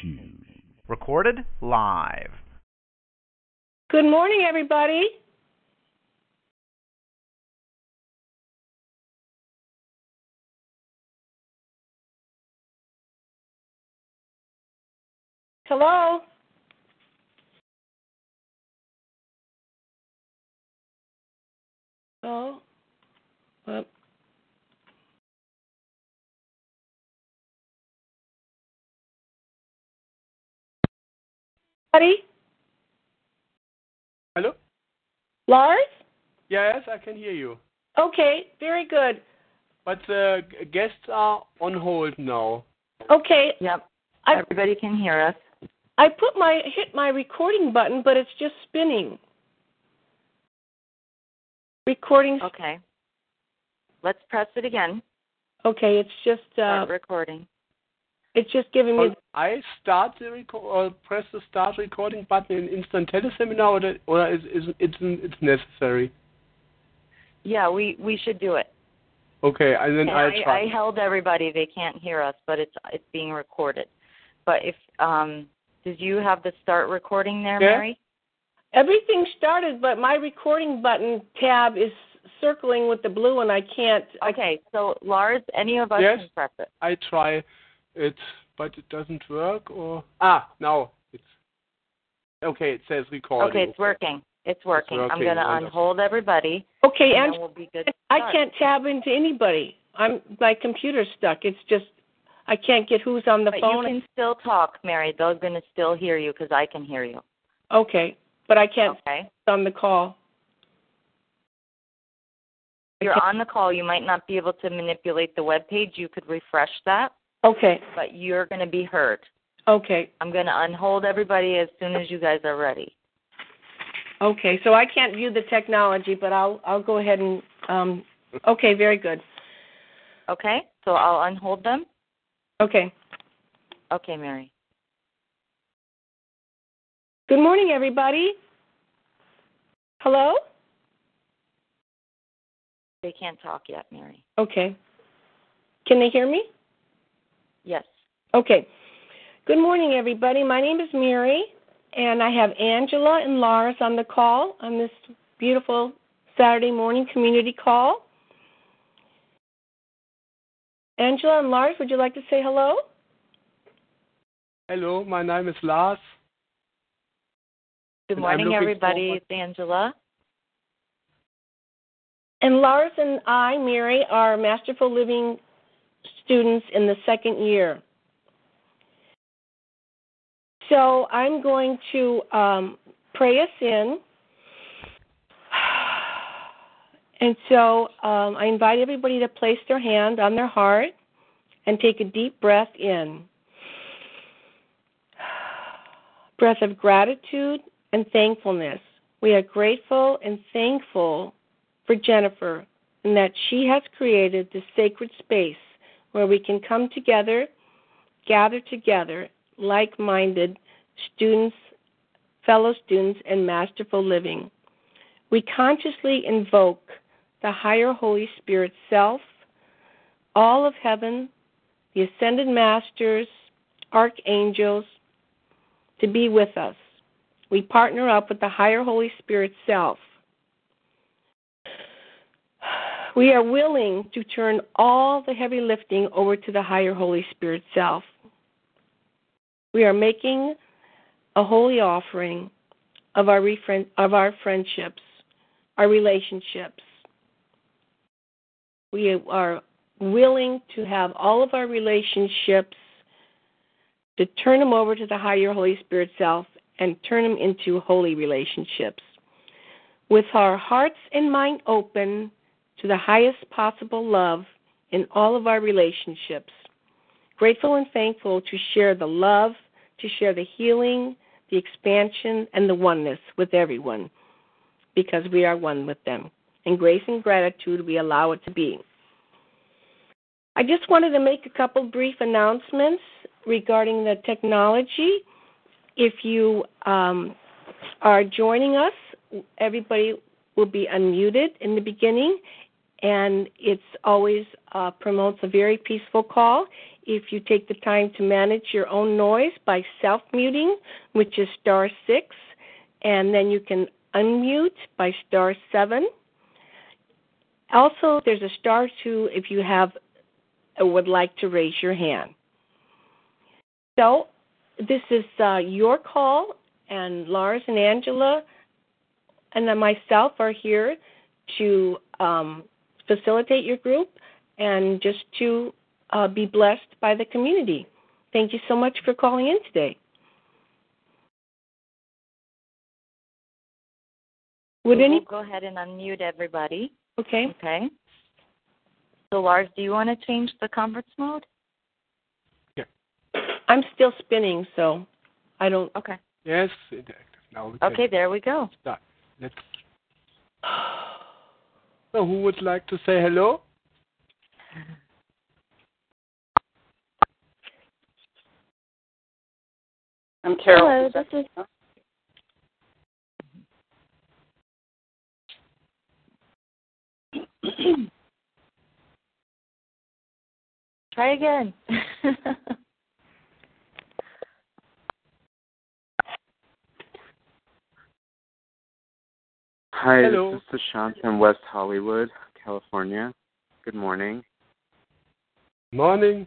shoes. Recorded live. Good morning, everybody. Hello. Oh. Well. Buddy? Hello? Lars? Yes, I can hear you. Okay, very good. But the g- guests are on hold now. Okay, Yep. I Everybody can hear us. I put my hit my recording button, but it's just spinning. Recording. Okay. Let's press it again. Okay, it's just uh, recording. It's just giving me. I start the reco- or press the start recording button in instant teleseminar, or, that, or is, is it's it's necessary? Yeah, we we should do it. Okay, and then And I I, try. I held everybody. They can't hear us, but it's it's being recorded. But if um, did you have the start recording there, Yeah. Mary? Everything started, but my recording button tab is circling with the blue, and I can't. I, Okay, so Lars, any of us Yes. can press it. I try it, but it doesn't work. Or ah, now it's okay. It says recording. Okay, it's working. It's working. I'm going to unhold everybody, okay, and and we'll be good. I can't tab into anybody. I'm my computer's stuck. It's just I can't get who's on the But phone. you can still talk, Mary. They're going to still hear you because I can hear you. Okay, but I can't Okay. on the call. You're on the call. You might not be able to manipulate the web page. You could refresh that, Okay, but you're going to be heard. okay, I'm going to unhold everybody as soon as you guys are ready. okay. So I can't view the technology, but I'll I'll go ahead and um. Okay, very good. Okay? So I'll unhold them. Okay. Okay, Mary. Good morning, everybody. Hello. They can't talk yet, Mary. Okay. Can they hear me? Yes. Okay. Good morning, everybody. My name is Mary, and I have Angela and Lars on the call on this beautiful Saturday morning community call. Angela and Lars, would you like to say hello? Hello, my name is Lars. Good morning, everybody. forward- It's Angela. And Lars and I, Mary, are Masterful Living students in the second year. So I'm going to um, pray us in. And so um, I invite everybody to place their hand on their heart and take a deep breath in. Breath of gratitude and thankfulness. We are grateful and thankful for Jennifer and that she has created this sacred space where we can come together, gather together, like minded students, fellow students, and masterful living. We consciously invoke the higher Holy Spirit self, all of heaven, the ascended masters, archangels, to be with us. We partner up with the higher Holy Spirit self. We are willing to turn all the heavy lifting over to the higher Holy Spirit self. We are making a holy offering of our refren- of our friendships, our relationships. We are willing to have all of our relationships to turn them over to the higher Holy Spirit self and turn them into holy relationships. With our hearts and mind open to the highest possible love in all of our relationships. Grateful and thankful to share the love, to share the healing, the expansion, and the oneness with everyone because we are one with them. In grace and gratitude, we allow it to be. I just wanted to make a couple brief announcements regarding the technology. If you um, are joining us, everybody will be unmuted in the beginning, and it's always uh, promotes a very peaceful call. If you take the time to manage your own noise by self muting, which is star six, and then you can unmute by star seven. Also, there's a star two if you have uh, would like to raise your hand. So, this is uh, your call, and Lars and Angela and myself are here to um, facilitate your group and just to uh, be blessed by the community. Thank you so much for calling in today. Would So any we'll go ahead and unmute everybody. okay? Okay. So Lars, do you want to change the conference mode? Yeah. I'm still spinning, so I don't. Okay. Yes, interactive. Now we Okay, there we go. start. Let's. So, who would like to say hello? I'm Carol. Hello, this is Try again. Hi, Hello. this is Sean from West Hollywood, California. Good morning. Morning.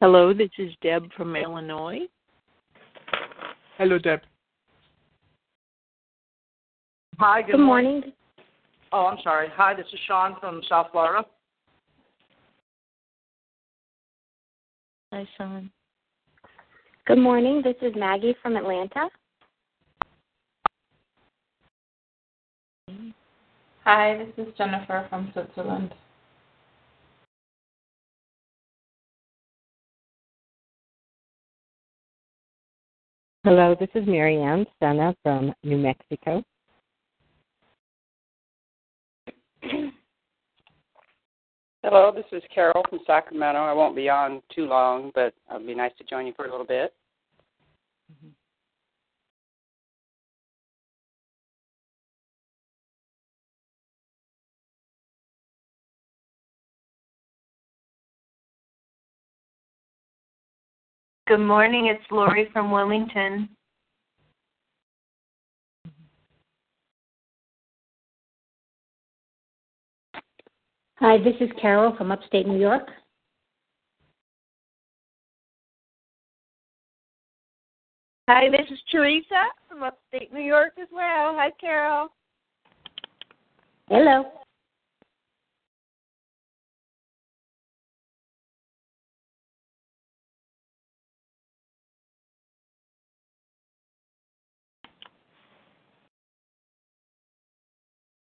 Hello, this is Deb from Illinois. Hello, Deb. Hi, good, good morning. Oh, I'm sorry. Hi, this is Sean from South Florida. Hi, Sean. Good morning. This is Maggie from Atlanta. Hi, this is Jennifer from Switzerland. Hello, this is Marianne Ann Senna from New Mexico. Hello, this is Carol from Sacramento. I won't be on too long, but it'd be nice to join you for a little bit. Mm-hmm. Good morning. It's Lori from Wilmington. Hi, this is Carol from upstate New York. Hi, this is Teresa from upstate New York as well. Hi, Carol. Hello.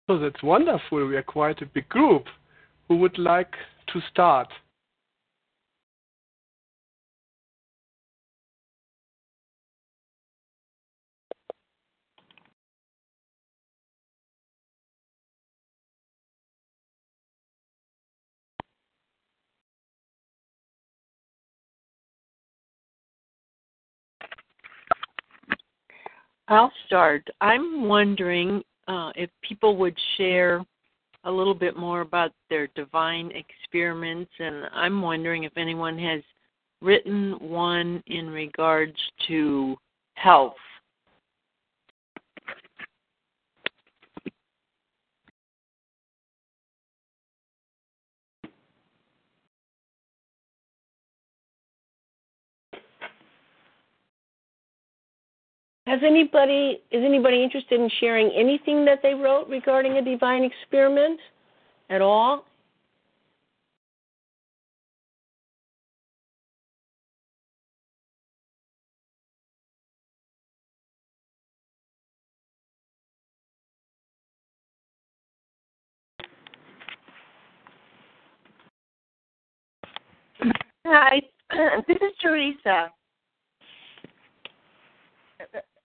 So that's wonderful. We are quite a big group. Who would like to start? I'll start. I'm wondering uh, if people would share a little bit more about their divine experiments, and I'm wondering if anyone has written one in regards to health. Has anybody is anybody interested in sharing anything that they wrote regarding a divine experiment at all? Hi, this is Teresa.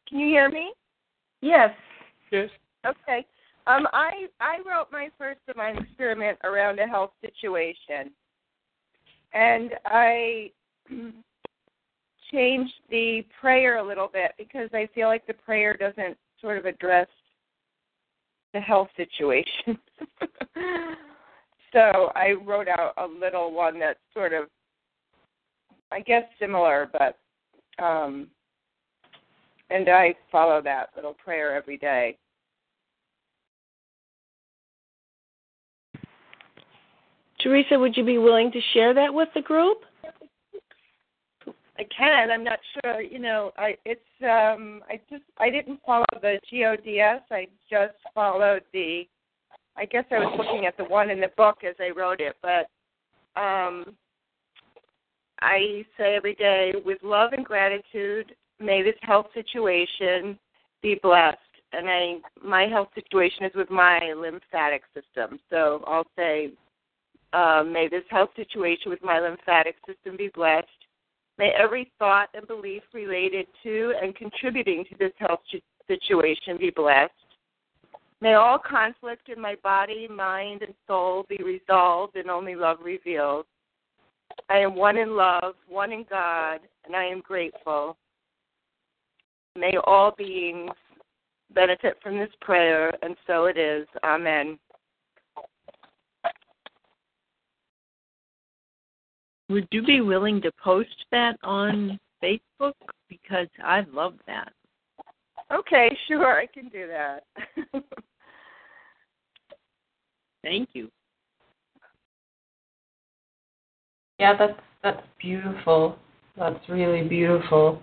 Can you hear me? Yes. Yes. Okay. Um, I I wrote my first divine experiment around a health situation, and I changed the prayer a little bit because I feel like the prayer doesn't sort of address the health situation. so I wrote out a little one that's sort of, I guess, similar, but um, and I follow that little prayer every day. Teresa, would you be willing to share that with the group? I can. I'm not sure. You know, I it's um I just I didn't follow the GODS. I just followed the. I guess I was looking at the one in the book as I wrote it, but um I say every day with love and gratitude, may this health situation be blessed. And I my health situation is with my lymphatic system. So I'll say um, may this health situation with my lymphatic system be blessed. May every thought and belief related to and contributing to this health situation be blessed. May all conflict in my body, mind, and soul be resolved and only love revealed. I am one in love, one in God, and I am grateful. May all beings benefit from this prayer, and so it is. Amen. Would you be willing to post that on Facebook? Because I love that. Okay, sure, I can do that. Thank you. Yeah, that's that's beautiful. That's really beautiful.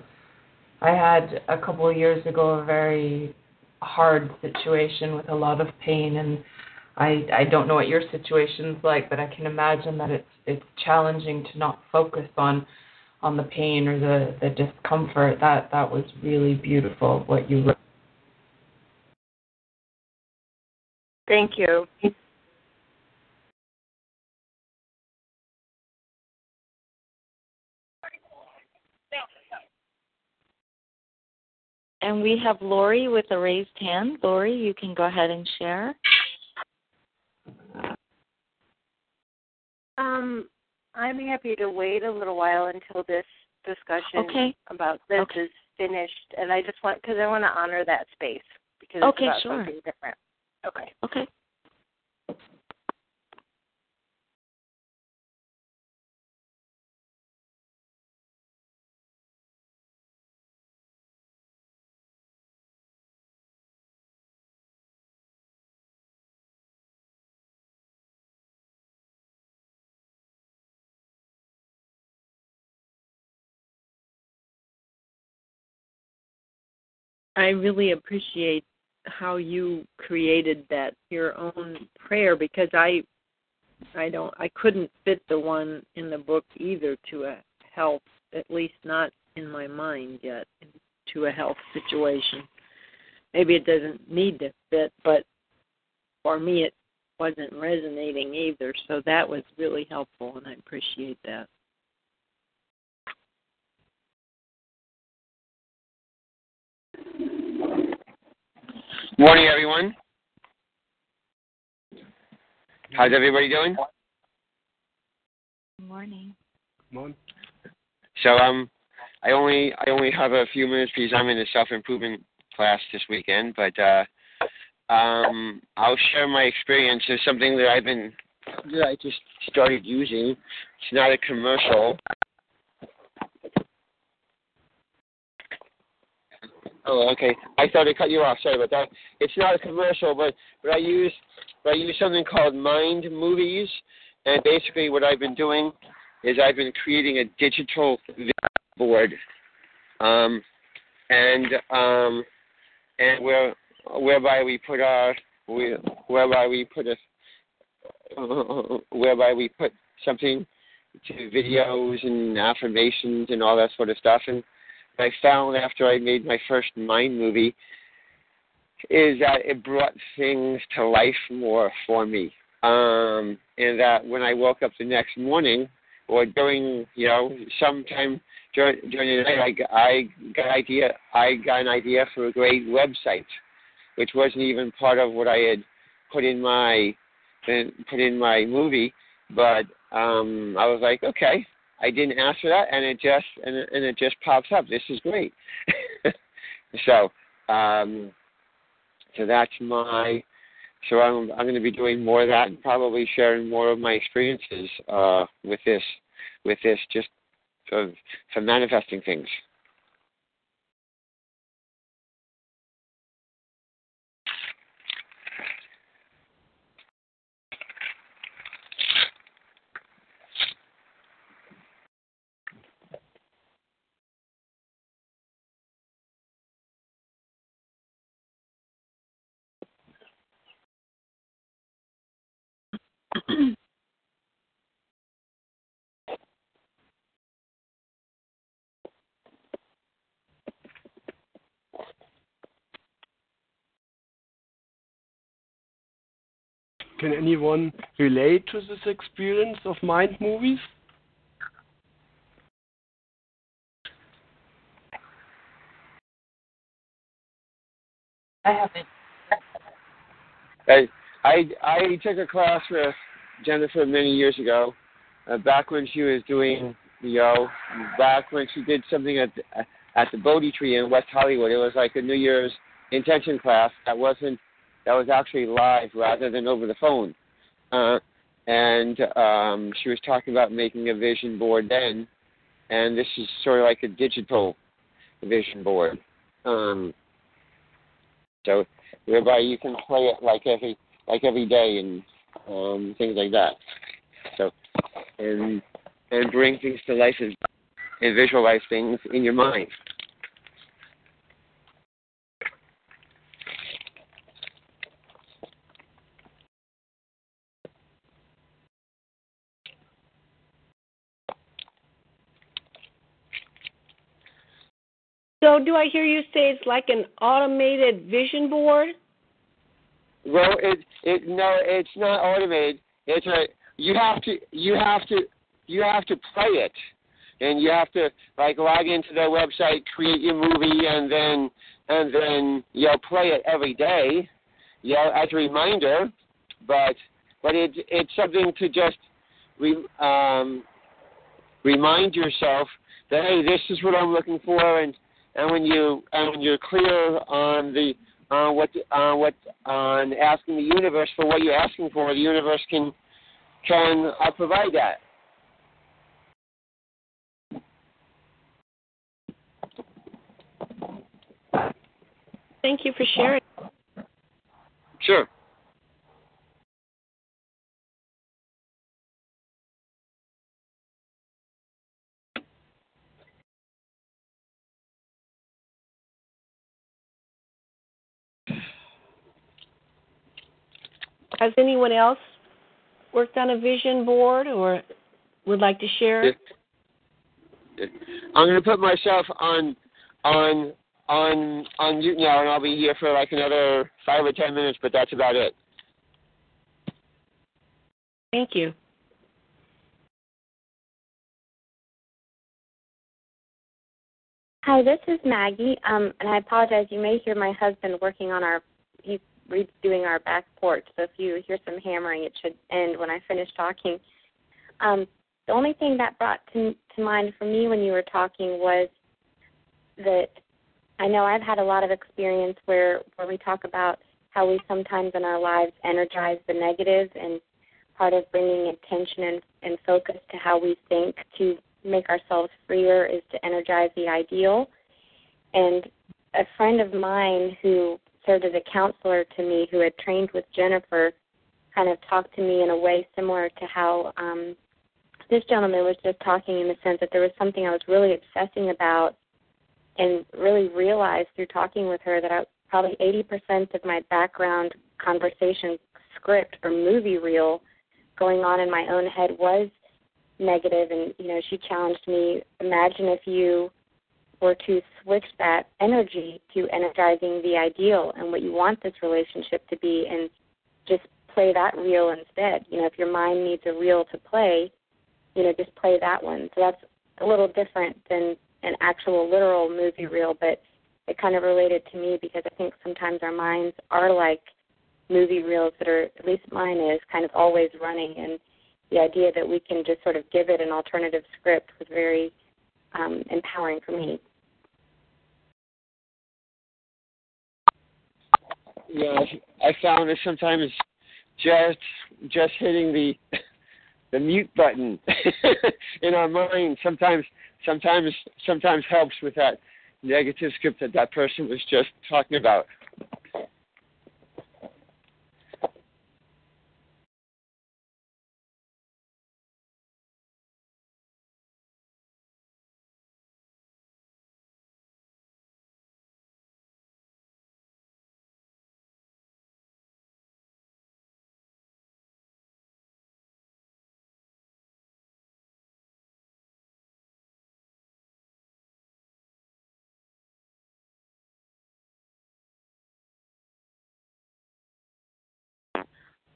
I had a couple of years ago a very hard situation with a lot of pain and I I don't know what your situation's like, but I can imagine that it's it's challenging to not focus on on the pain or the the discomfort. That that was really beautiful what you wrote. Thank you. And we have Lori with a raised hand. Lori, you can go ahead and share. Um, I'm happy to wait a little while until this discussion Okay. about this Okay. is finished, and I just want because I want to honor that space because it's about sure. something different. Okay. Okay. I really appreciate how you created that your own prayer because I I don't I couldn't fit the one in the book either to a health at least not in my mind yet to a health situation. Maybe it doesn't need to fit, but for me it wasn't resonating either. So that was really helpful and I appreciate that. Morning, everyone. How's everybody doing? Good morning. Morning. So, um, I only I only have a few minutes because I'm in a self improvement class this weekend, but uh, um, I'll share my experience. It's something that I've been that I just started using. It's not a commercial. Oh, okay. I thought I cut you off. Sorry about that. It's not a commercial, but but I use but I use something called Mind Movies, and basically what I've been doing is I've been creating a digital board, um, and um, and where whereby we put our we, whereby we put a whereby we put something to videos and affirmations and all that sort of stuff and I found after I made my first mind movie is that it brought things to life more for me. Um, and that when I woke up the next morning or during, you know, sometime during, during the night, I, I got idea, I got an idea for a great website, which wasn't even part of what I had put in my, put in my movie. But um, I was like, okay, I didn't ask for that, and it just and it, and it just pops up. This is great. so, um, So that's my. So I'm I'm going to be doing more of that and probably sharing more of my experiences uh, with this, with this just for for manifesting things. Can anyone relate to this experience of mind movies? I haven't. I I I took a class with Jennifer many years ago, uh, back when she was doing you know back when she did something at the, at the Bodhi Tree in West Hollywood. It was like a New Year's intention class that wasn't that was actually live rather than over the phone. Uh, and um, she was talking about making a vision board then, and this is sort of like a digital vision board. Um, so whereby you can play it like every like every day and um, things like that. So and and bring things to life and, and visualize things in your mind. Do I hear you say it's like an automated vision board? Well, it it no, it's not automated. It's a you have to you have to you have to play it, and you have to like log into their website, create your movie, and then and then you know play it every day, you know as a reminder. But but it's it's something to just re, um, remind yourself that hey, this is what I'm looking for, and and when you and when you're clear on the on what on what on asking the universe for what you're asking for, the universe can can uh, provide that. Thank you for sharing. Sure. Has anyone else worked on a vision board or would like to share? I'm going to put myself on on on on mute now, and I'll be here for like another five or ten minutes, but that's about it. Thank you. Hi, this is Maggie, um, and I apologize. You may hear my husband working on our. Redoing our back porch, so if you hear some hammering, it should end when I finish talking. Um, the only thing that brought to, to mind for me when you were talking was that I know I've had a lot of experience where where we talk about how we sometimes in our lives energize the negative and part of bringing attention and, and focus to how we think to make ourselves freer is to energize the ideal. And a friend of mine who served as a counselor to me who had trained with Jennifer kind of talked to me in a way similar to how um, this gentleman was just talking in the sense that there was something I was really obsessing about and really realized through talking with her that I, probably 80% of my background conversation script or movie reel going on in my own head was negative and you know she challenged me imagine if you were to switch that energy to energizing the ideal and what you want this relationship to be and just play that reel instead. You know if your mind needs a reel to play you know just play that one. So that's a little different than an actual literal movie reel but it kind of related to me because i think sometimes our minds are like movie reels that are at least mine is kind of always running. And the idea that we can just sort of give it an alternative script was very um, empowering for me. You know, I found that sometimes just just hitting the the mute button in our mind sometimes sometimes sometimes helps with that negative script that that person was just talking about.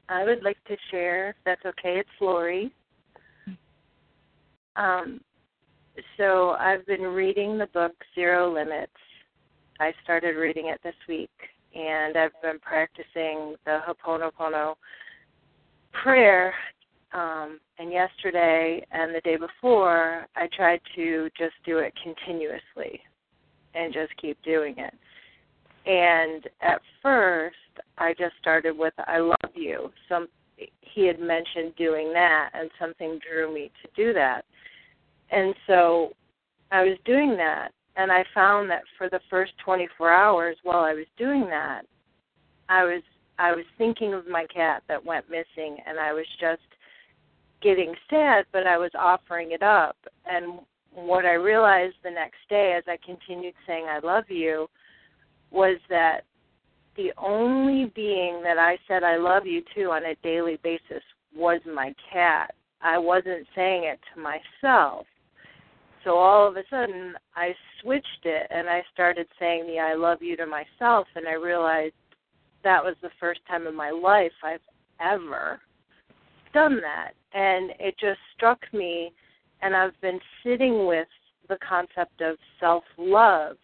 I would like to share, if that's okay. It's Lori. Um, so I've been reading the book Zero Limits. I started reading it this week, and I've been practicing the Ho'oponopono prayer. Um, and yesterday and the day before, I tried to just do it continuously and just keep doing it. And at first, I just started with "I love you." Some he had mentioned doing that, and something drew me to do that. And so I was doing that, and I found that for the first 24 hours while I was doing that, I was I was thinking of my cat that went missing, and I was just getting sad, but I was offering it up. And what I realized the next day, as I continued saying "I love you," was that the only being that I said I love you to on a daily basis was my cat. I wasn't saying it to myself. So all of a sudden, I switched it and I started saying the I love you to myself, and I realized that was the first time in my life I've ever done that. And it just struck me, and I've been sitting with the concept of self love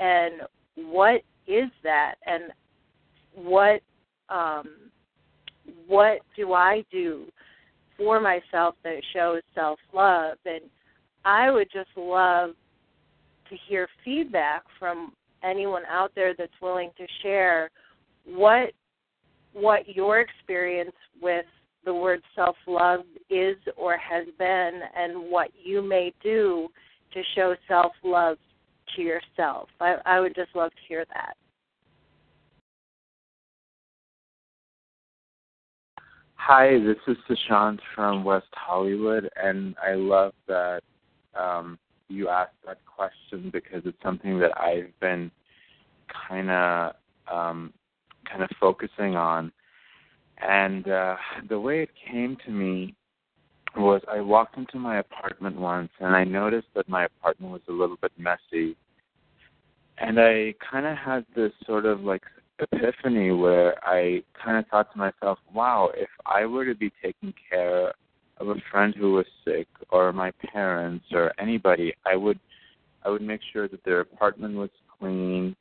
and what is that? And what um what do I do for myself that shows self love and I would just love to hear feedback from anyone out there that's willing to share what what your experience with the word self love is or has been and what you may do to show self love to yourself. I, I would just love to hear that. Hi, this is Sushant from West Hollywood, and I love that um, you asked that question because it's something that I've been kind of um, kind of focusing on. And uh, the way it came to me was I walked into my apartment once and I noticed that my apartment was a little bit messy. And I kind of had this sort of like epiphany where I kind of thought to myself, wow, if I were to be taking care of a friend who was sick or my parents or anybody, I would I would make sure that their apartment was clean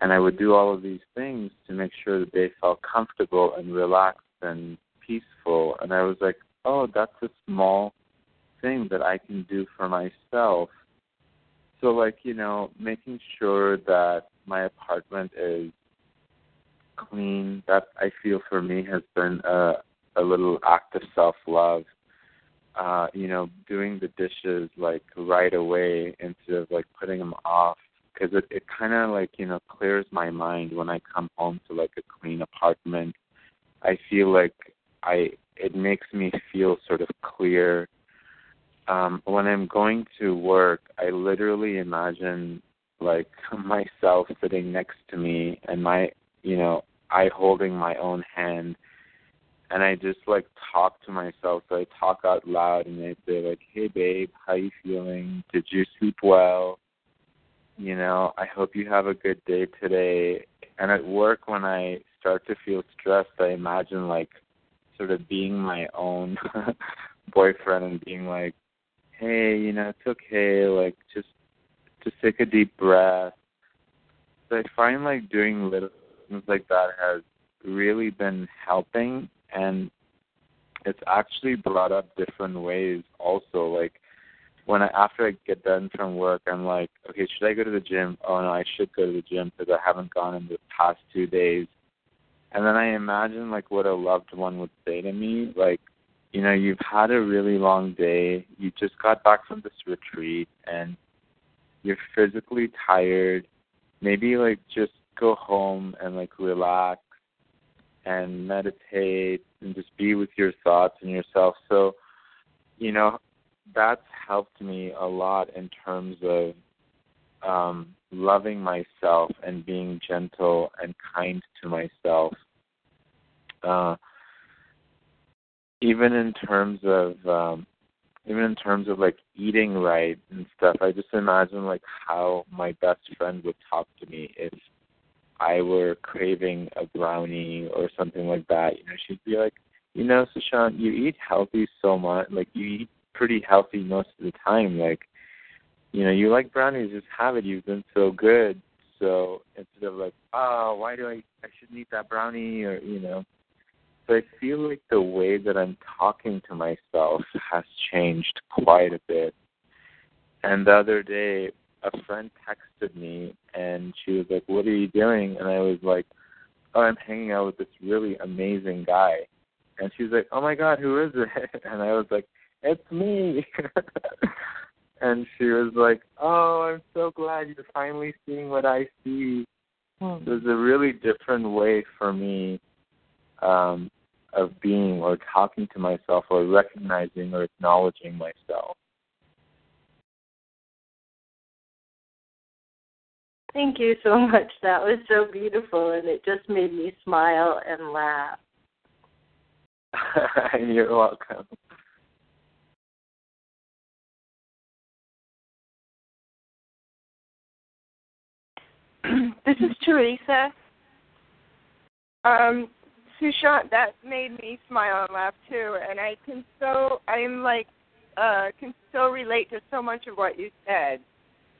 and I would do all of these things to make sure that they felt comfortable and relaxed and peaceful. And I was like, oh, that's a small thing that I can do for myself. So, like, you know, making sure that my apartment is clean, that I feel for me has been a, a little act of self love. Uh, you know, doing the dishes like right away instead of like putting them off because it it kind of like you know clears my mind when I come home to like a clean apartment. I feel like I it makes me feel sort of clear. Um, when I'm going to work, I literally imagine like myself sitting next to me and my, you know, I holding my own hand, and I just like talk to myself. So I talk out loud and I say like, "Hey babe, how are you feeling? Did you sleep well? You know, I hope you have a good day today." And at work, when I start to feel stressed, I imagine like sort of being my own boyfriend and being like, hey, you know, it's okay, like just just take a deep breath. So I find like doing little things like that has really been helping and it's actually brought up different ways also like when I after I get done from work, I'm like, okay, should I go to the gym? Oh no, I should go to the gym because I haven't gone in the past two days. And then I imagine like what a loved one would say to me, like, you know, you've had a really long day. You just got back from this retreat, and you're physically tired. Maybe like just go home and like relax and meditate and just be with your thoughts and yourself. So, you know, that's helped me a lot in terms of um, loving myself and being gentle and kind to myself. Uh, even in terms of um, even in terms of like eating right and stuff, I just imagine like how my best friend would talk to me if I were craving a brownie or something like that. You know, she'd be like, you know, Sushant, you eat healthy so much. Like you eat pretty healthy most of the time. Like, you know, you like brownies, just have it. You've been so good. So instead of like, oh, why do I I shouldn't eat that brownie or you know. So I feel like the way that I'm talking to myself has changed quite a bit. And the other day, a friend texted me and she was like, "What are you doing?" And I was like, "Oh, I'm hanging out with this really amazing guy." And she's like, "Oh my God, who is it?" And I was like, "It's me." and she was like, "Oh, I'm so glad you're finally seeing what I see." Hmm. There's a really different way for me um, of being or talking to myself or recognizing or acknowledging myself. Thank you so much. That was so beautiful, and it just made me smile and laugh. You're welcome. this is Teresa. Um, Sushant, that made me smile and laugh too, and I can so I'm like uh can so relate to so much of what you said.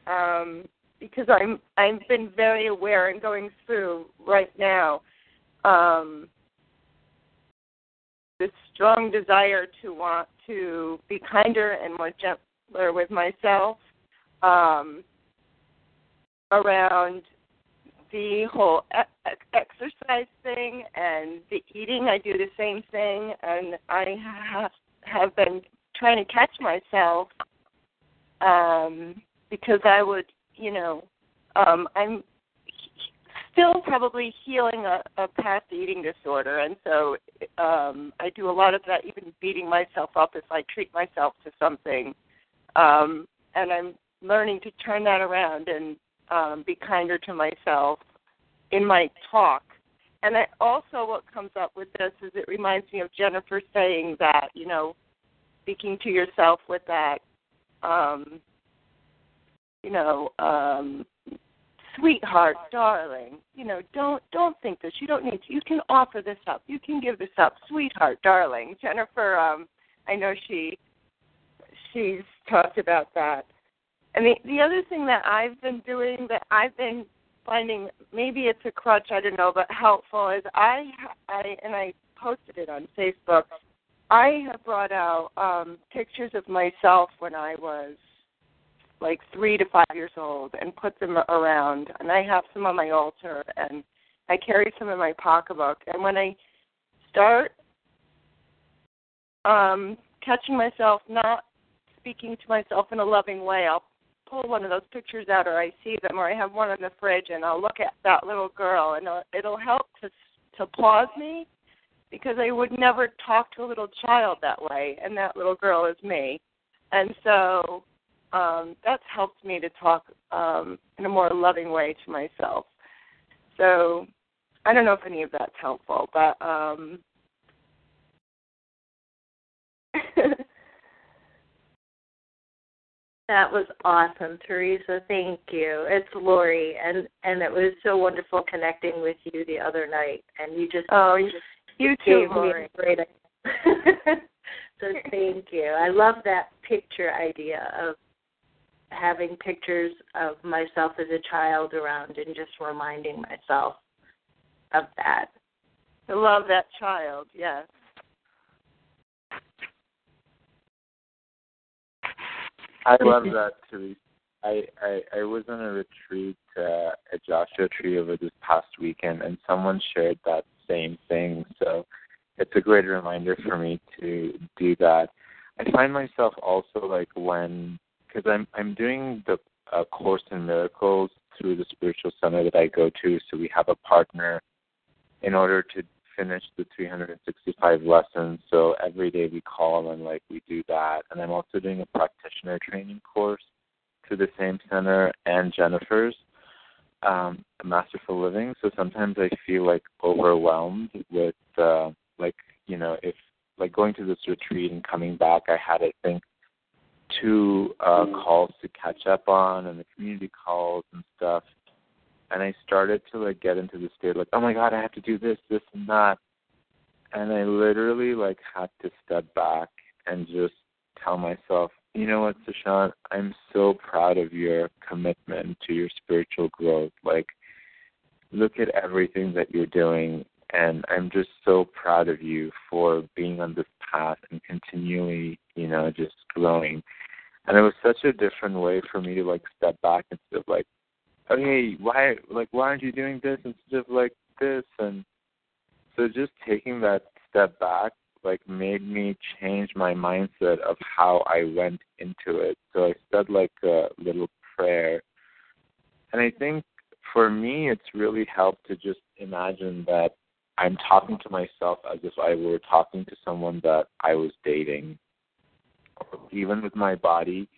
Um, because I'm I've been very aware and going through right now um, this strong desire to want to be kinder and more gentler with myself um, around the whole exercise thing and the eating. I do the same thing, and I have have been trying to catch myself um, because I would you know, um, I'm still probably healing a, a past eating disorder, and so um, I do a lot of that, even beating myself up if I treat myself to something. Um, and I'm learning to turn that around and um, be kinder to myself in my talk. And I also, what comes up with this is it reminds me of Jennifer saying that, you know, speaking to yourself with that um, you know, um, sweetheart, darling, you know, don't don't think this. You don't need to. You can offer this up. You can give this up, sweetheart, darling. Jennifer, um, I know she she's talked about that. And the the other thing that I've been doing that I've been finding maybe it's a crutch, I don't know, but helpful is I I and I posted it on Facebook. I have brought out um pictures of myself when I was like three to five years old and put them around. And I have some on my altar and I carry some in my pocketbook. And when I start um, catching myself not speaking to myself in a loving way, I'll pull one of those pictures out or I see them or I have one in the fridge and I'll look at that little girl and it'll, it'll help to to pause me because I would never talk to a little child that way and that little girl is me. And so um, that's helped me to talk um, in a more loving way to myself. So I don't know if any of that's helpful, but um, That was awesome, Teresa. Thank you. It's Lori, and and it was so wonderful connecting with you the other night. And you just oh, you, you too, gave Lori. me a great. so thank you. I love that picture idea of having pictures of myself as a child around and just reminding myself of that. I love that child, yes. I love that too. I, I I was on a retreat uh, at Joshua Tree over this past weekend, and someone shared that same thing. So it's a great reminder for me to do that. I find myself also like when because I'm I'm doing the uh, course in miracles through the spiritual center that I go to. So we have a partner in order to finish the 365 lessons. So every day we call and like we do that. And I'm also doing a practitioner training course to the same center and Jennifer's um, Masterful Living. So sometimes I feel like overwhelmed with uh, like you know if like going to this retreat and coming back, I had I think two uh, calls to catch up on and the community calls and stuff. And I started to like get into the state like, oh my god, I have to do this, this, and that. And I literally like had to step back and just tell myself, you know what, Sashan, I'm so proud of your commitment to your spiritual growth. Like, look at everything that you're doing, and I'm just so proud of you for being on this path and continually, you know, just growing. And it was such a different way for me to like step back instead of like, okay, why, like, why aren't you doing this instead of like this? And so just taking that step back like made me change my mindset of how I went into it. So I said like a little prayer. And I think for me it's really helped to just imagine that I'm talking to myself as if I were talking to someone that I was dating. Even with my body,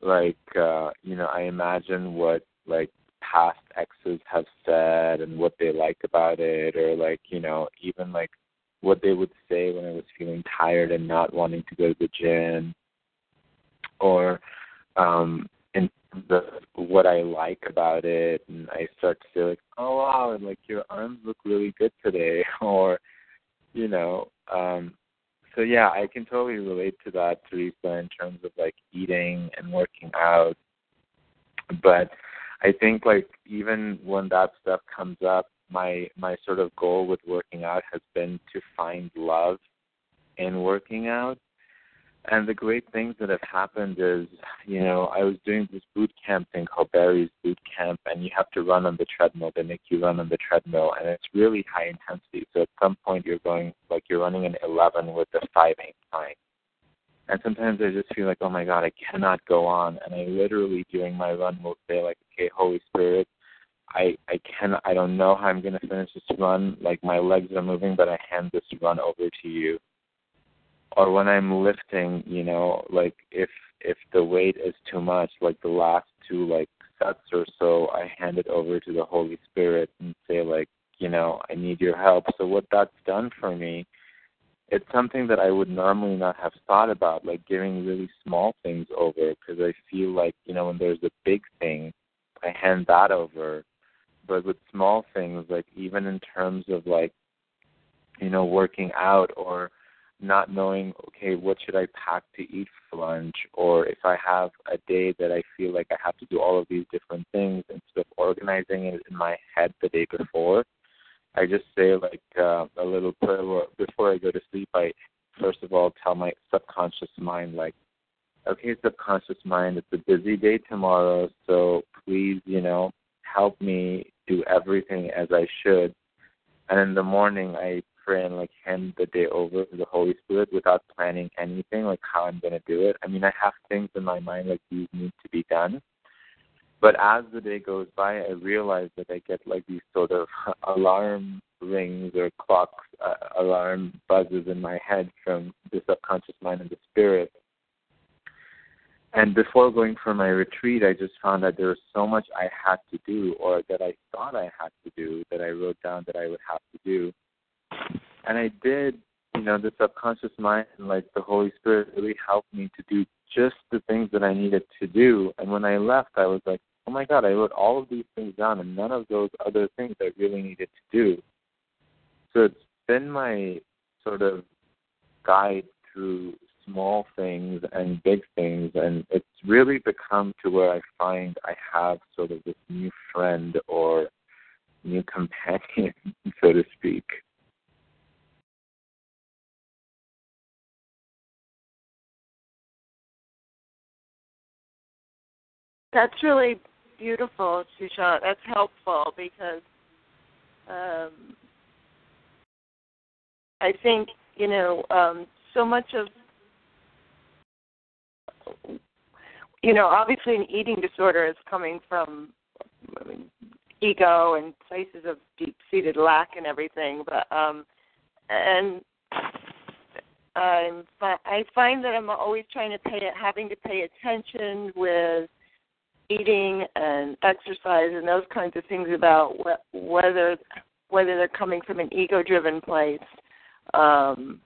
like uh, you know, I imagine what like past exes have said and what they like about it or like, you know, even like what they would say when I was feeling tired and not wanting to go to the gym, or um, in the what I like about it, and I start to say like, oh wow, and like your arms look really good today, or you know, um, so yeah, I can totally relate to that, Teresa, in terms of like eating and working out, but I think like even when that stuff comes up, my my sort of goal with working out has been to find love in working out. And the great things that have happened is, you know, I was doing this boot camp thing called Barry's Boot Camp, and you have to run on the treadmill. They make you run on the treadmill, and it's really high intensity. So at some point, you're going like you're running an 11 with a 5 8 time. And sometimes I just feel like, oh my God, I cannot go on. And I literally during my run will say like, okay, Holy Spirit, I I can I don't know how I'm gonna finish this run. Like my legs are moving, but I hand this run over to you. Or when I'm lifting, you know, like if if the weight is too much, like the last two like sets or so, I hand it over to the Holy Spirit and say like, you know, I need your help. So what that's done for me, it's something that I would normally not have thought about, like giving really small things over, because I feel like you know when there's a big thing, I hand that over. But with small things like even in terms of like you know working out or not knowing okay what should i pack to eat for lunch or if i have a day that i feel like i have to do all of these different things instead of organizing it in my head the day before i just say like uh, a little prayer before i go to sleep i first of all tell my subconscious mind like okay subconscious mind it's a busy day tomorrow so please you know help me do everything as I should. And in the morning, I pray and like hand the day over to the Holy Spirit without planning anything, like how I'm going to do it. I mean, I have things in my mind like these need to be done. But as the day goes by, I realize that I get like these sort of alarm rings or clocks, uh, alarm buzzes in my head from the subconscious mind and the spirit and before going for my retreat, I just found that there was so much I had to do, or that I thought I had to do, that I wrote down that I would have to do. And I did, you know, the subconscious mind and like the Holy Spirit really helped me to do just the things that I needed to do. And when I left, I was like, oh my God, I wrote all of these things down, and none of those other things I really needed to do. So it's been my sort of guide through small things and big things and it's really become to where I find I have sort of this new friend or new companion, so to speak. That's really beautiful, Sushant. That's helpful because um, I think you know um, so much of you know obviously an eating disorder is coming from I mean, ego and places of deep-seated lack and everything, but um, and I'm I find that I'm always trying to pay it, having to pay attention with eating and exercise and those kinds of things about wh- whether whether they're coming from an ego driven place um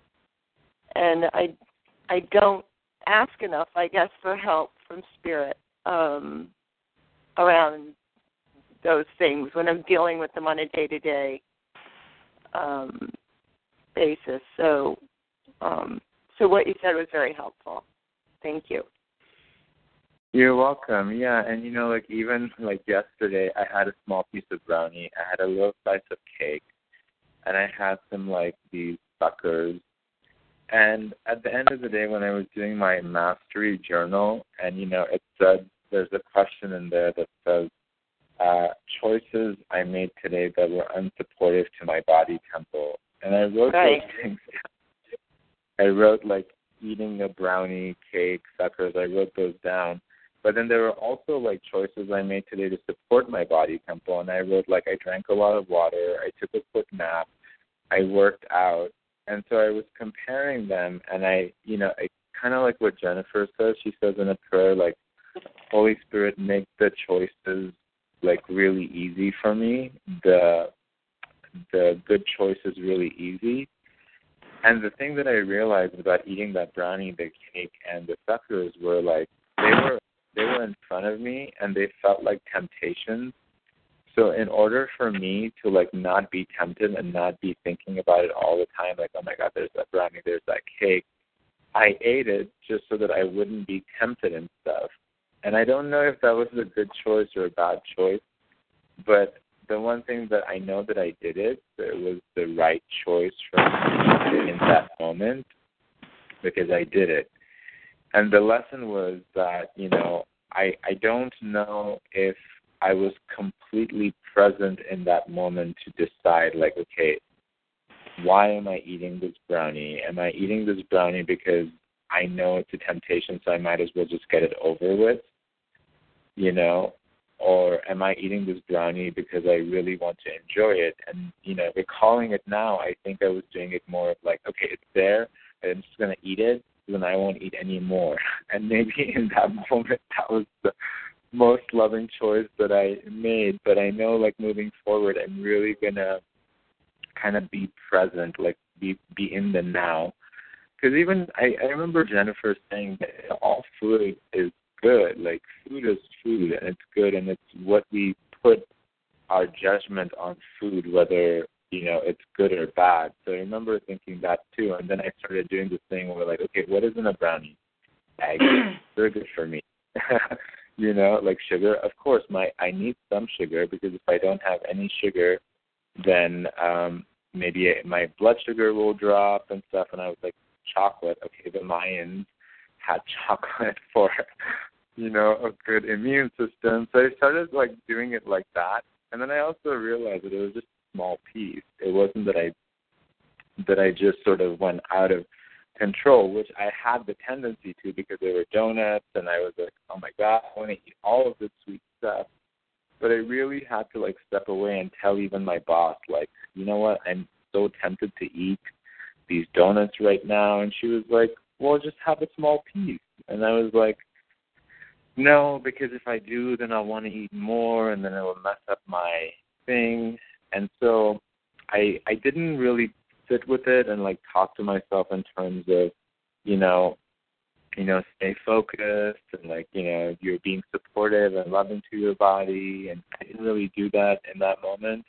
and i i don't ask enough i guess for help from spirit um around those things when i'm dealing with them on a day to day um basis. So um so what you said was very helpful. Thank you You're welcome. Yeah, and you know, like even like yesterday, I had a small piece of brownie. I had a little slice of cake, and I had some like these suckers. And at the end of the day, when I was doing my mastery journal, and you know, it said there's a question in there that says uh, choices I made today that were unsupportive to my body temple, and I wrote Right. those things. I wrote like eating a brownie, cake, suckers. I wrote those down. But then there were also like choices I made today to support my body temple, and I wrote like I drank a lot of water, I took a quick nap, I worked out, and so I was comparing them, and I, you know, I kind of like what Jennifer says. She says in a prayer like, Holy Spirit, make the choices like really easy for me. The the good choices really easy. And the thing that I realized about eating that brownie, the cake, and the suckers were like they were they were in front of me and they felt like temptations. So in order for me to like not be tempted and not be thinking about it all the time, like, oh my god, there's that brownie, there's that cake, I ate it just so that I wouldn't be tempted and stuff. And I don't know if that was a good choice or a bad choice, but the one thing that I know that I did it, it was the right choice for me in that moment because I did it. And the lesson was that, you know, I I don't know if I was completely present in that moment to decide like, okay, why am I eating this brownie? Am I eating this brownie because I know it's a temptation so I might as well just get it over with? You know, or am I eating this brownie because I really want to enjoy it? And you know, recalling it now, I think I was doing it more of like, okay, it's there, I'm just gonna eat it, then I won't eat any more. And maybe in that moment, that was the most loving choice that I made. But I know, like moving forward, I'm really gonna kind of be present, like be be in the now. Because even I, I remember Jennifer saying that all food is good. Like food is food, and it's good, and it's what we put our judgment on food, whether you know it's good or bad. So I remember thinking that too, and then I started doing this thing where like, okay, what isn't a brownie? Eggs, they're good for me. you know, like sugar. Of course, my I need some sugar because if I don't have any sugar, then um maybe my blood sugar will drop and stuff. And I was like, chocolate. Okay, the Mayans had chocolate for you know a good immune system. So I started like doing it like that, and then I also realized that it was just small piece. It wasn't that I that I just sort of went out of control, which I had the tendency to because they were donuts, and I was like, oh my god, I want to eat all of this sweet stuff. But I really had to like step away and tell even my boss, like, you know what, I'm so tempted to eat these donuts right now, and she was like, well, just have a small piece, and I was like, no, because if I do, then I'll want to eat more, and then it will mess up my thing, and so I I didn't really sit with it and like talk to myself in terms of, you know, you know, stay focused and like, you know, you're being supportive and loving to your body and I didn't really do that in that moment.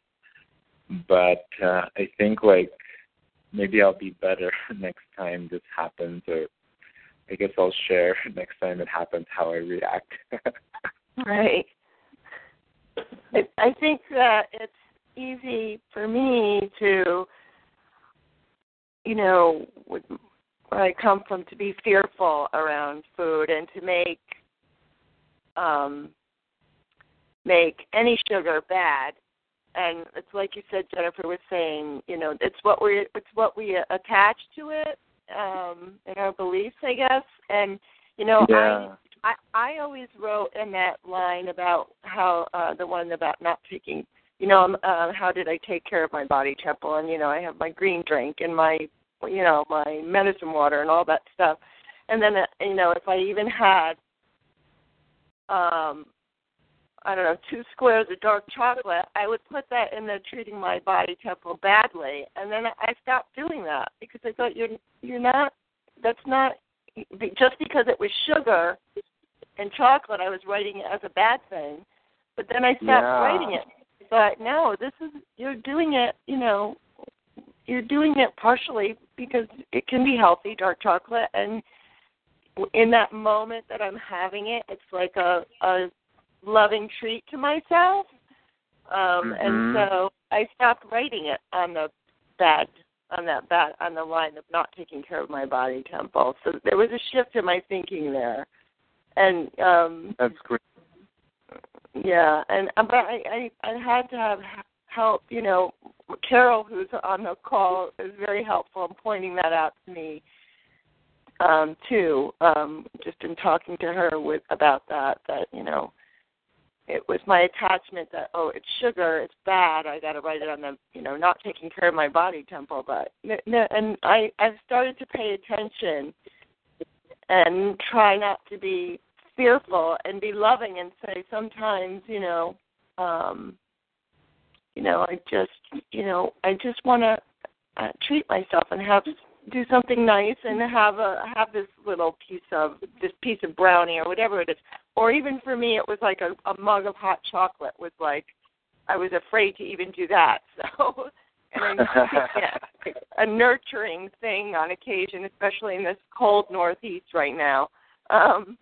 But uh I think like maybe I'll be better next time this happens or I guess I'll share next time it happens how I react. Right. I, I think that it's easy for me to, you know, where I come from, to be fearful around food and to make um, make any sugar bad. And it's like you said, Jennifer was saying, you know, it's what we it's what we attach to it, um, and our beliefs, I guess. And you know, Yeah. I I I always wrote in that line about how uh the one about not taking you know, um, uh, how did I take care of my body temple? And you know, I have my green drink and my, you know, my medicine water and all that stuff. And then, uh, you know, if I even had, um, I don't know, two squares of dark chocolate, I would put that in there, treating my body temple badly. And then I stopped doing that because I thought you're you're not. That's not just because it was sugar and chocolate. I was writing it as a bad thing. But then I stopped Yeah. writing it but no, this is you're doing it, you know, you're doing it partially because it can be healthy, dark chocolate, and in that moment that I'm having it, it's like a a loving treat to myself. Um Mhm. and so I stopped writing it on the bad on that bad on the line of not taking care of my body temple. So there was a shift in my thinking there. And um That's great. Yeah, and uh, but I, I I had to have help. You know, Carol, who's on the call, is very helpful in pointing that out to me um, too. Um, just in talking to her with about that, that you know, it was my attachment that oh, it's sugar, it's bad. I got to write it on the you know not taking care of my body temple. But n- n- and I I've started to pay attention and try not to be fearful and be loving and say sometimes you know um you know i just you know i just want to uh, treat myself and have do something nice and have a have this little piece of this piece of brownie or whatever it is. Or even for me it was like a, a mug of hot chocolate was like i was afraid to even do that. So and yeah, a nurturing thing on occasion especially in this cold northeast right now. Um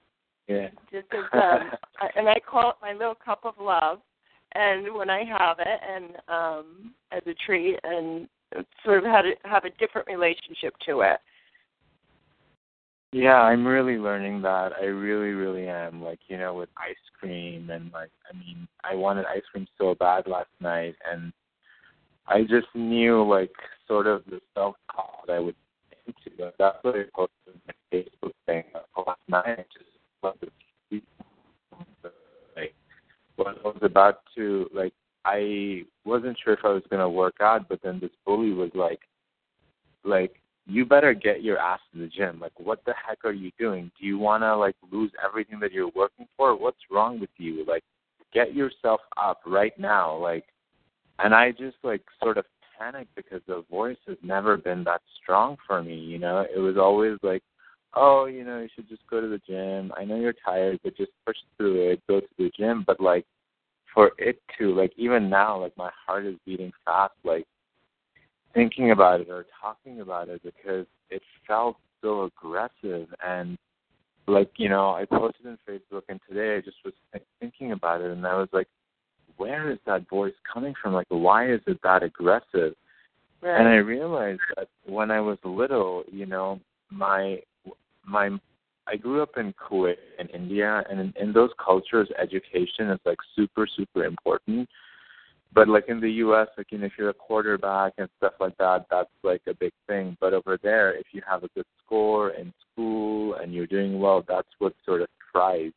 Yeah. just as um and I call it my little cup of love and when I have it and um as a treat and sort of had to have a different relationship to it. Yeah, I'm really learning that. I really, really am. Like, you know, with ice cream and like I mean, I wanted ice cream so bad last night and I just knew like sort of the self talk that I would into. That's what I posted on my Facebook thing last night. Just the like when I was about to like I wasn't sure if I was gonna work out, but then this bully was like like you better get your ass to the gym. Like, what the heck are you doing? Do you want to like lose everything that you're working for? What's wrong with you? Like, get yourself up right now. Like, and I just like sort of panicked because the voice has never been that strong for me. You know, it was always like, oh, you know, you should just go to the gym. I know you're tired, but just push through it. Go to the gym. But like, for it to like, even now, like my heart is beating fast. Like thinking about it or talking about it because it felt so aggressive and like you know i posted in facebook and today i just was th- thinking about it and i was like where is that voice coming from like why is it that aggressive Right. and i realized that when i was little you know my my i grew up in kuwait in india and in, in those cultures education is like super super important but like in the US, like you know, if you're a quarterback and stuff like that, that's like a big thing. But over there, if you have a good score in school and you're doing well, that's what sort of thrives.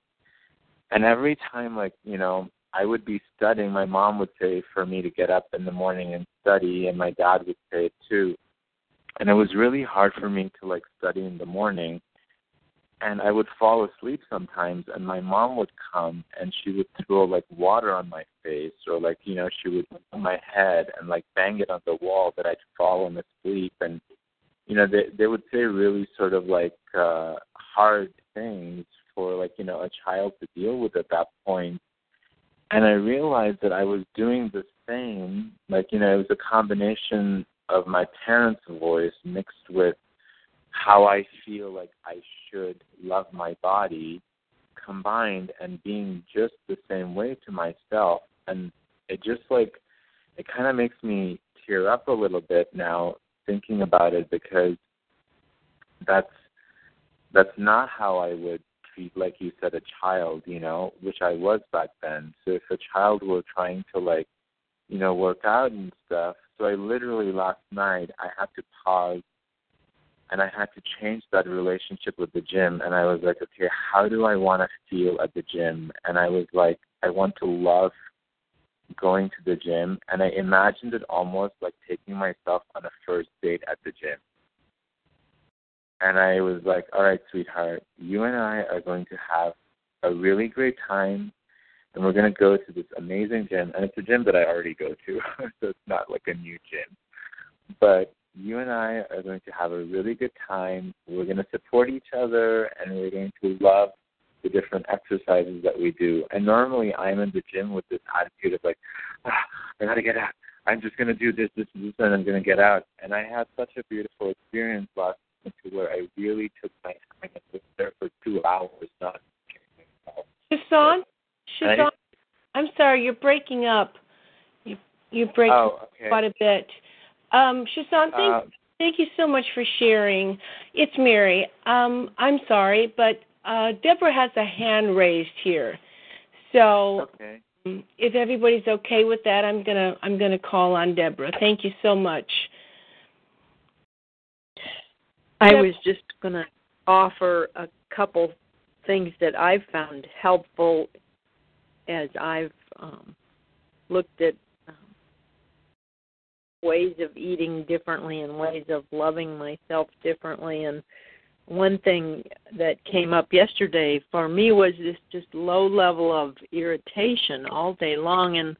And every time, like you know, I would be studying. My mom would say for me to get up in the morning and study, and my dad would say it too. And it was really hard for me to like study in the morning and I would fall asleep sometimes and my mom would come and she would throw like water on my face or like you know she would on my head and like bang it on the wall that I'd fallen asleep. And you know they they would say really sort of like uh hard things for like you know a child to deal with at that point. And I realized that I was doing the same like you know it was a combination of my parents' voice mixed with how I feel like I should love my body combined and being just the same way to myself and it just like it kind of makes me tear up a little bit now thinking about it because that's that's not how I would treat like you said, a child, you know, which I was back then. So if a child were trying to like, you know, work out and stuff, so I literally last night I had to pause and I had to change that relationship with the gym and I was like, okay, how do I want to feel at the gym? And I was like, I want to love going to the gym and I imagined it almost like taking myself on a first date at the gym. And I was like, all right, sweetheart, you and I are going to have a really great time and we're going to go to this amazing gym. And it's a gym that I already go to, so it's not like a new gym. But you and I are going to have a really good time. We're going to support each other and we're going to love the different exercises that we do. And normally I'm in the gym with this attitude of like, ah, I got to get out. I'm just going to do this, this, this, and I'm going to get out. And I had such a beautiful experience last to where I really took my time and was there for two hours, not Shashawn, Shashawn, I'm sorry, you're breaking up. You you're breaking oh, okay. quite a bit. Um, Shashawn, thank Uh, thank you so much for sharing. It's Mary. Um, I'm sorry, but uh, Deborah has a hand raised here. So okay. um, if everybody's okay with that, I'm gonna I'm gonna call on Deborah. Thank you so much. I Deb- was just going to offer a couple things that I've found helpful as I've um, looked at ways of eating differently and ways of loving myself differently. And one thing that came up yesterday for me was this just low level of irritation all day long. And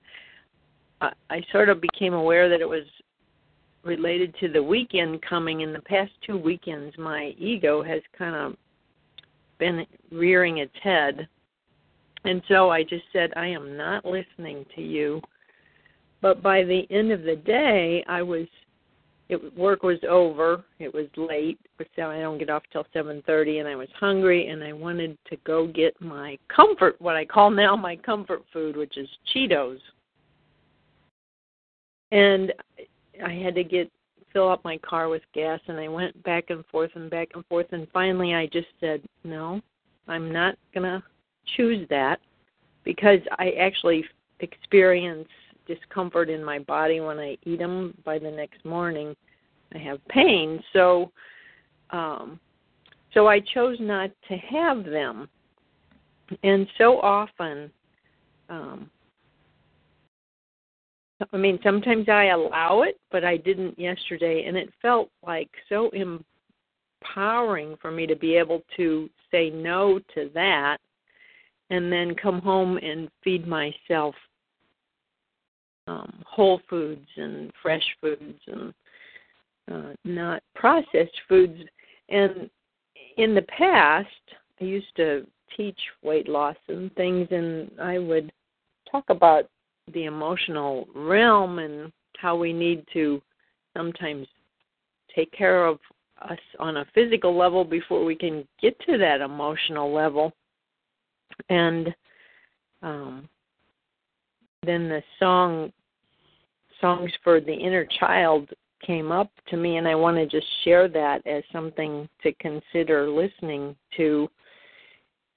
I, I sort of became aware that it was related to the weekend coming in the past two weekends my ego has kind of been rearing its head and so i just said i am not listening to you but by the end of the day i was it work was over. It was late. So i don't get off till seven thirty and i was hungry and i wanted to go get my comfort what i call now my comfort food which is cheetos. And I had to get fill up my car with gas and I went back and forth and back and forth and finally I just said, "No, I'm not going to choose that because I actually experience discomfort in my body when I eat them by the next morning. I have pain, so um so I chose not to have them. And so often um I mean, sometimes I allow it, but I didn't yesterday, and it felt like so empowering for me to be able to say no to that and then come home and feed myself um, whole foods and fresh foods and uh, not processed foods. And in the past, I used to teach weight loss and things, and I would talk about the emotional realm and how we need to sometimes take care of us on a physical level before we can get to that emotional level and um then the song songs for the inner child came up to me and I want to just share that as something to consider listening to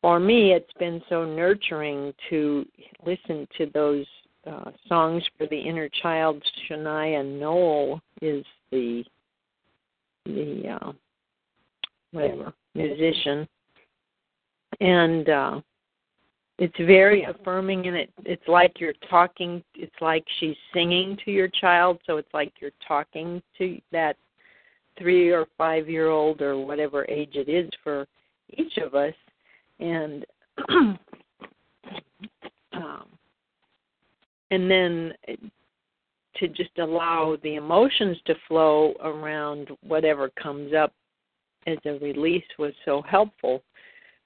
for me it's been so nurturing to listen to those uh, songs for the inner child. Shaina Noll is the the uh, whatever musician, and uh, it's very affirming. And it it's like you're talking. It's like she's singing to your child. So it's like you're talking to that three or five year old or whatever age it is for each of us, and. um, and then to just allow the emotions to flow around whatever comes up as a release was so helpful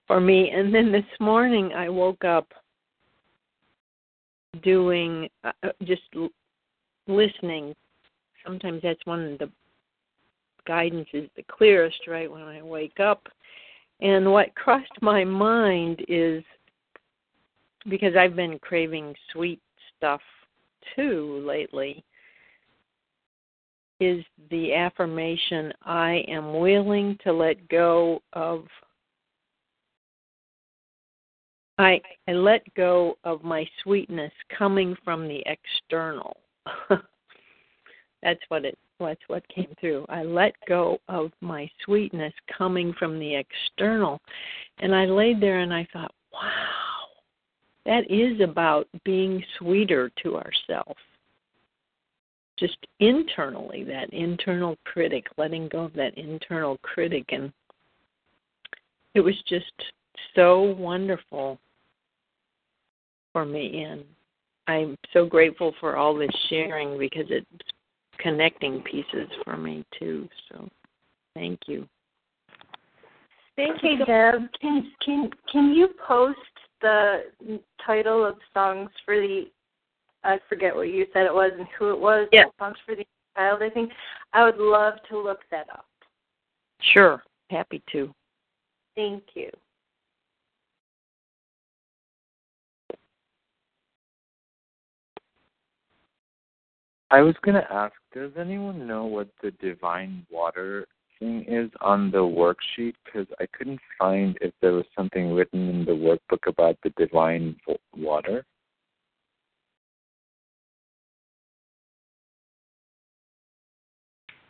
for me. And then this morning I woke up doing uh, uh just l- listening. Sometimes that's one of the guidance is the clearest, right, when I wake up. And what crossed my mind is because I've been craving sweet stuff too lately is the affirmation I am willing to let go of I I let go of my sweetness coming from the external. that's what it that's what came through. I let go of my sweetness coming from the external. And I laid there and I thought, wow, that is about being sweeter to ourselves. Just internally, that internal critic, letting go of that internal critic. And it was just so wonderful for me. And I'm so grateful for all this sharing because it's connecting pieces for me too. So thank you. Thank you, Deb. Can can can you post the title of songs for the I forget what you said it was and who it was. Yeah. Songs for the child, I think. I would love to look that up. Sure. Happy to. Thank you. I was going to ask, does anyone know what the divine water thing is on the worksheet? Because I couldn't find if there was something written in the workbook about the divine water.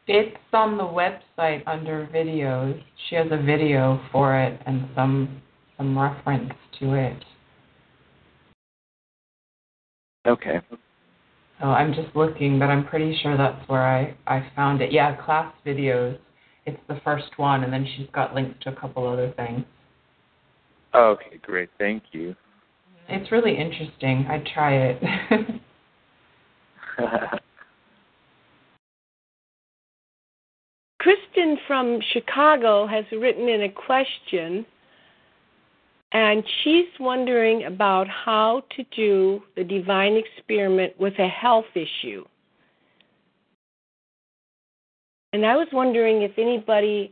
It's on the website under videos. She has a video for it and some some reference to it. Okay. So I'm just looking, but I'm pretty sure that's where I I found it. Yeah, class videos. It's the first one, and then she's got links to a couple other things. Okay, great. Thank you. It's really interesting. I'd try it. Kristen from Chicago has written in a question, and she's wondering about how to do the divine experiment with a health issue. And I was wondering if anybody,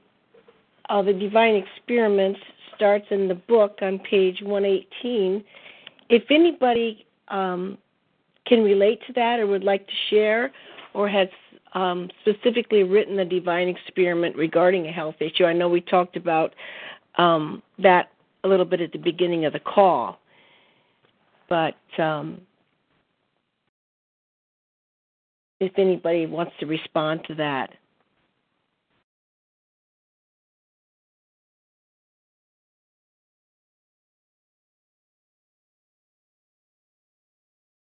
uh, the divine experiments starts in the book on page 118. If anybody um, can relate to that or would like to share or has um, specifically written the divine experiment regarding a health issue. I know we talked about um, that a little bit at the beginning of the call, but um, if anybody wants to respond to that.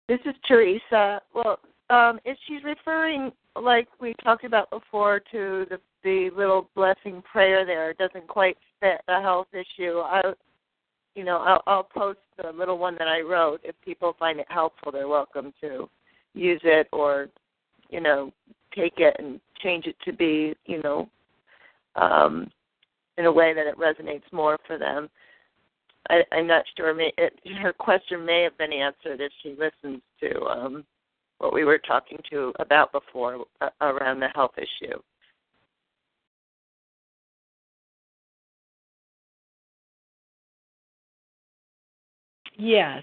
This is Teresa. Well, um, is she's referring, like we talked about before, to the the little blessing prayer there. It doesn't quite fit the health issue. I, you know, I'll, I'll post the little one that I wrote. If people find it helpful, they're welcome to use it or, you know, take it and change it to be, you know, um, in a way that it resonates more for them. I, I'm not sure. May, it, her question may have been answered if she listens to um, what we were talking to about before uh, around the health issue. Yes.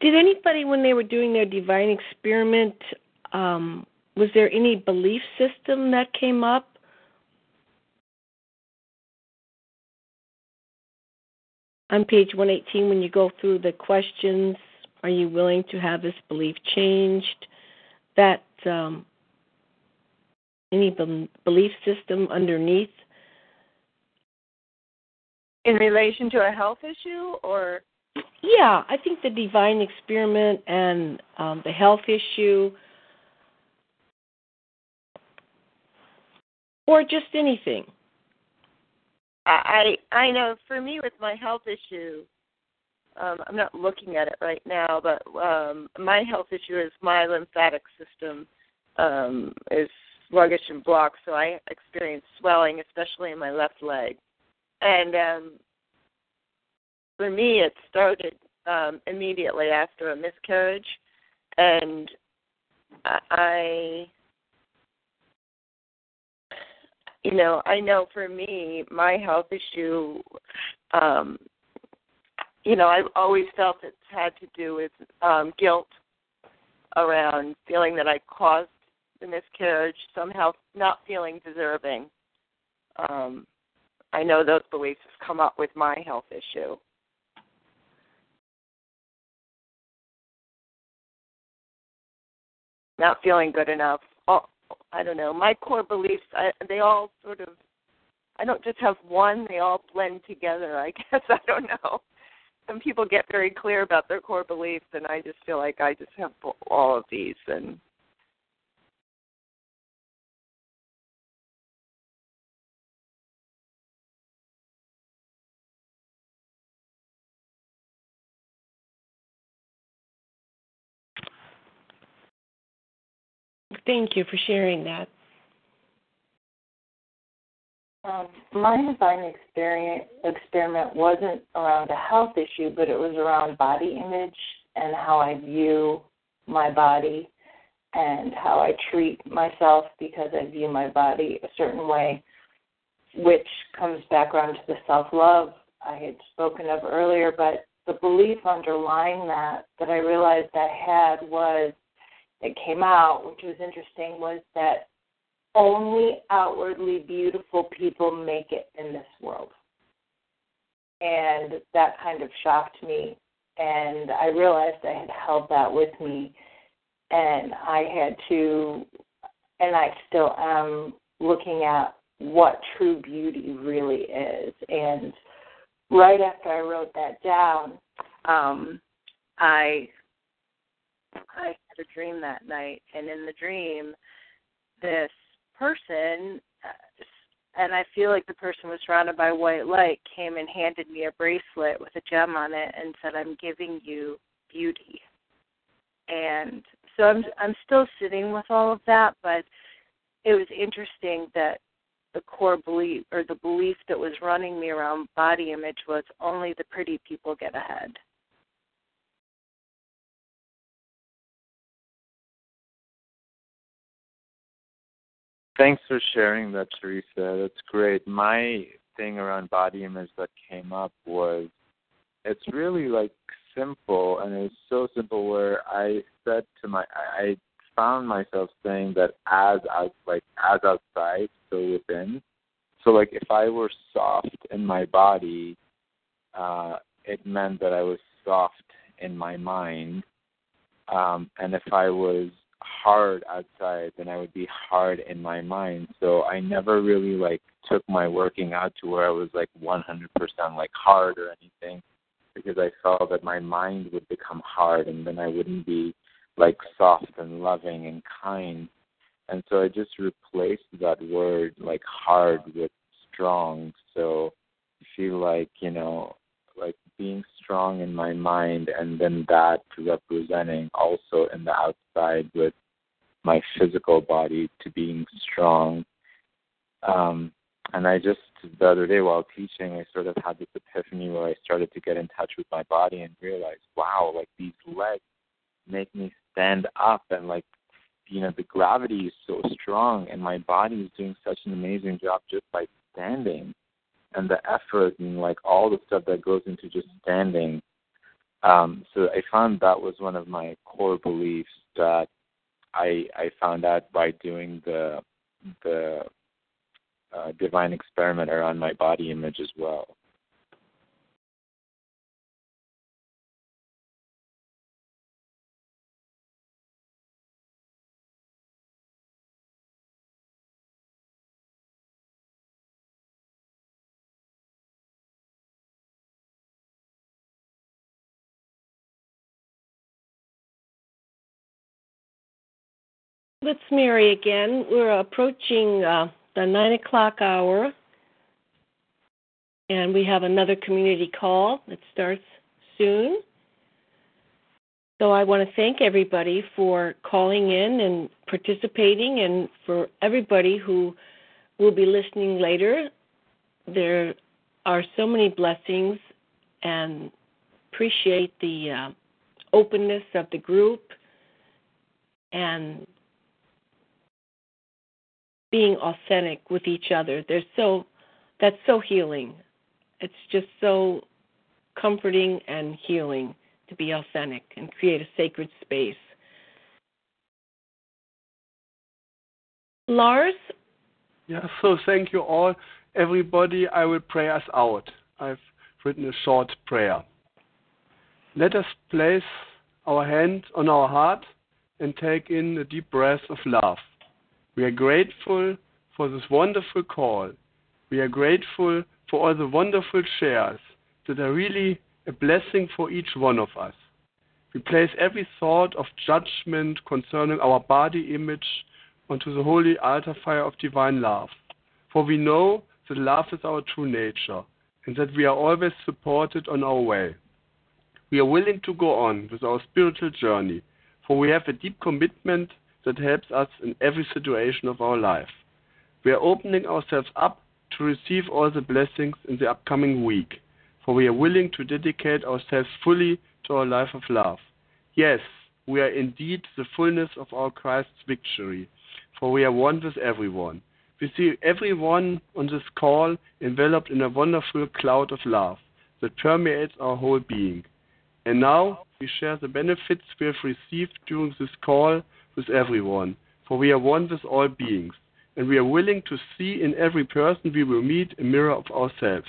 Did anybody, when they were doing their divine experiment, um, was there any belief system that came up? On page 118, when you go through the questions, are you willing to have this belief changed? That um, any belief system underneath? In relation to a health issue, or Yeah, I think the divine experiment and um, the health issue, or just anything. I I know for me with my health issue, um, I'm not looking at it right now, but um, my health issue is my lymphatic system um, is sluggish and blocked, so I experience swelling, especially in my left leg. And um, for me, it started um, immediately after a miscarriage, and I you know, I know for me, my health issue, um, you know, I've always felt it's had to do with um, guilt around feeling that I caused the miscarriage, somehow not feeling deserving. Um, I know those beliefs have come up with my health issue. Not feeling good enough. All, I don't know. My core beliefs, I, they all sort of, I don't just have one, they all blend together, I guess. I don't know. Some people get very clear about their core beliefs, and I just feel like I just have all of these. And Thank you for sharing that. Um, my experience experiment wasn't around a health issue, but it was around body image and how I view my body and how I treat myself because I view my body a certain way, which comes back around to the self love I had spoken of earlier. But the belief underlying that that I realized I had was that came out, which was interesting, was that only outwardly beautiful people make it in this world. And that kind of shocked me. And I realized I had held that with me. And I had to, and I still am looking at what true beauty really is. And right after I wrote that down, um, I I had a dream that night, and in the dream, this person, uh, and I feel like the person was surrounded by white light, came and handed me a bracelet with a gem on it and said, "I'm giving you beauty." And so I'm I'm still sitting with all of that, but it was interesting that the core belief or the belief that was running me around body image was only the pretty people get ahead. Thanks for sharing that, Teresa. That's great. My thing around body image that came up was it's really like simple, and it's so simple where I said to my, I found myself saying that as out, like as outside, so within. So like if I were soft in my body, uh, it meant that I was soft in my mind. Um, and if I was hard outside, then I would be hard in my mind. So I never really like took my working out to where I was like 100% like hard or anything because I felt that my mind would become hard and then I wouldn't be like soft and loving and kind. And so I just replaced that word like hard with strong. So I feel like, you know, like being strong in my mind and then that representing also in the outside with my physical body to being strong. Um, and I just the other day while teaching, I sort of had this epiphany where I started to get in touch with my body and realize, wow, like these legs make me stand up and like you know the gravity is so strong and my body is doing such an amazing job just by standing and the effort and like all the stuff that goes into just standing. Um so i found that was one of my core beliefs that i i found out by doing the the uh, divine experiment around my body image as well Let's Mary again. We're approaching uh, the nine o'clock hour, and we have another community call that starts soon. So I want to thank everybody for calling in and participating, and for everybody who will be listening later. There are so many blessings, and appreciate the uh, openness of the group and being authentic with each other. There's so that's so healing. It's just so comforting and healing to be authentic and create a sacred space. Lars? Yeah, so thank you all. Everybody, I will pray us out. I've written a short prayer. Let us place our hand on our heart and take in a deep breath of love. We are grateful for this wonderful call. We are grateful for all the wonderful shares that are really a blessing for each one of us. We place every thought of judgment concerning our body image onto the holy altar fire of divine love. For we know that love is our true nature and that we are always supported on our way. We are willing to go on with our spiritual journey, for we have a deep commitment that helps us in every situation of our life. We are opening ourselves up to receive all the blessings in the upcoming week, for we are willing to dedicate ourselves fully to our life of love. Yes, we are indeed the fullness of our Christ's victory, for we are one with everyone. We see everyone on this call enveloped in a wonderful cloud of love that permeates our whole being. And now we share the benefits we have received during this call with everyone, for we are one with all beings, and we are willing to see in every person we will meet a mirror of ourselves.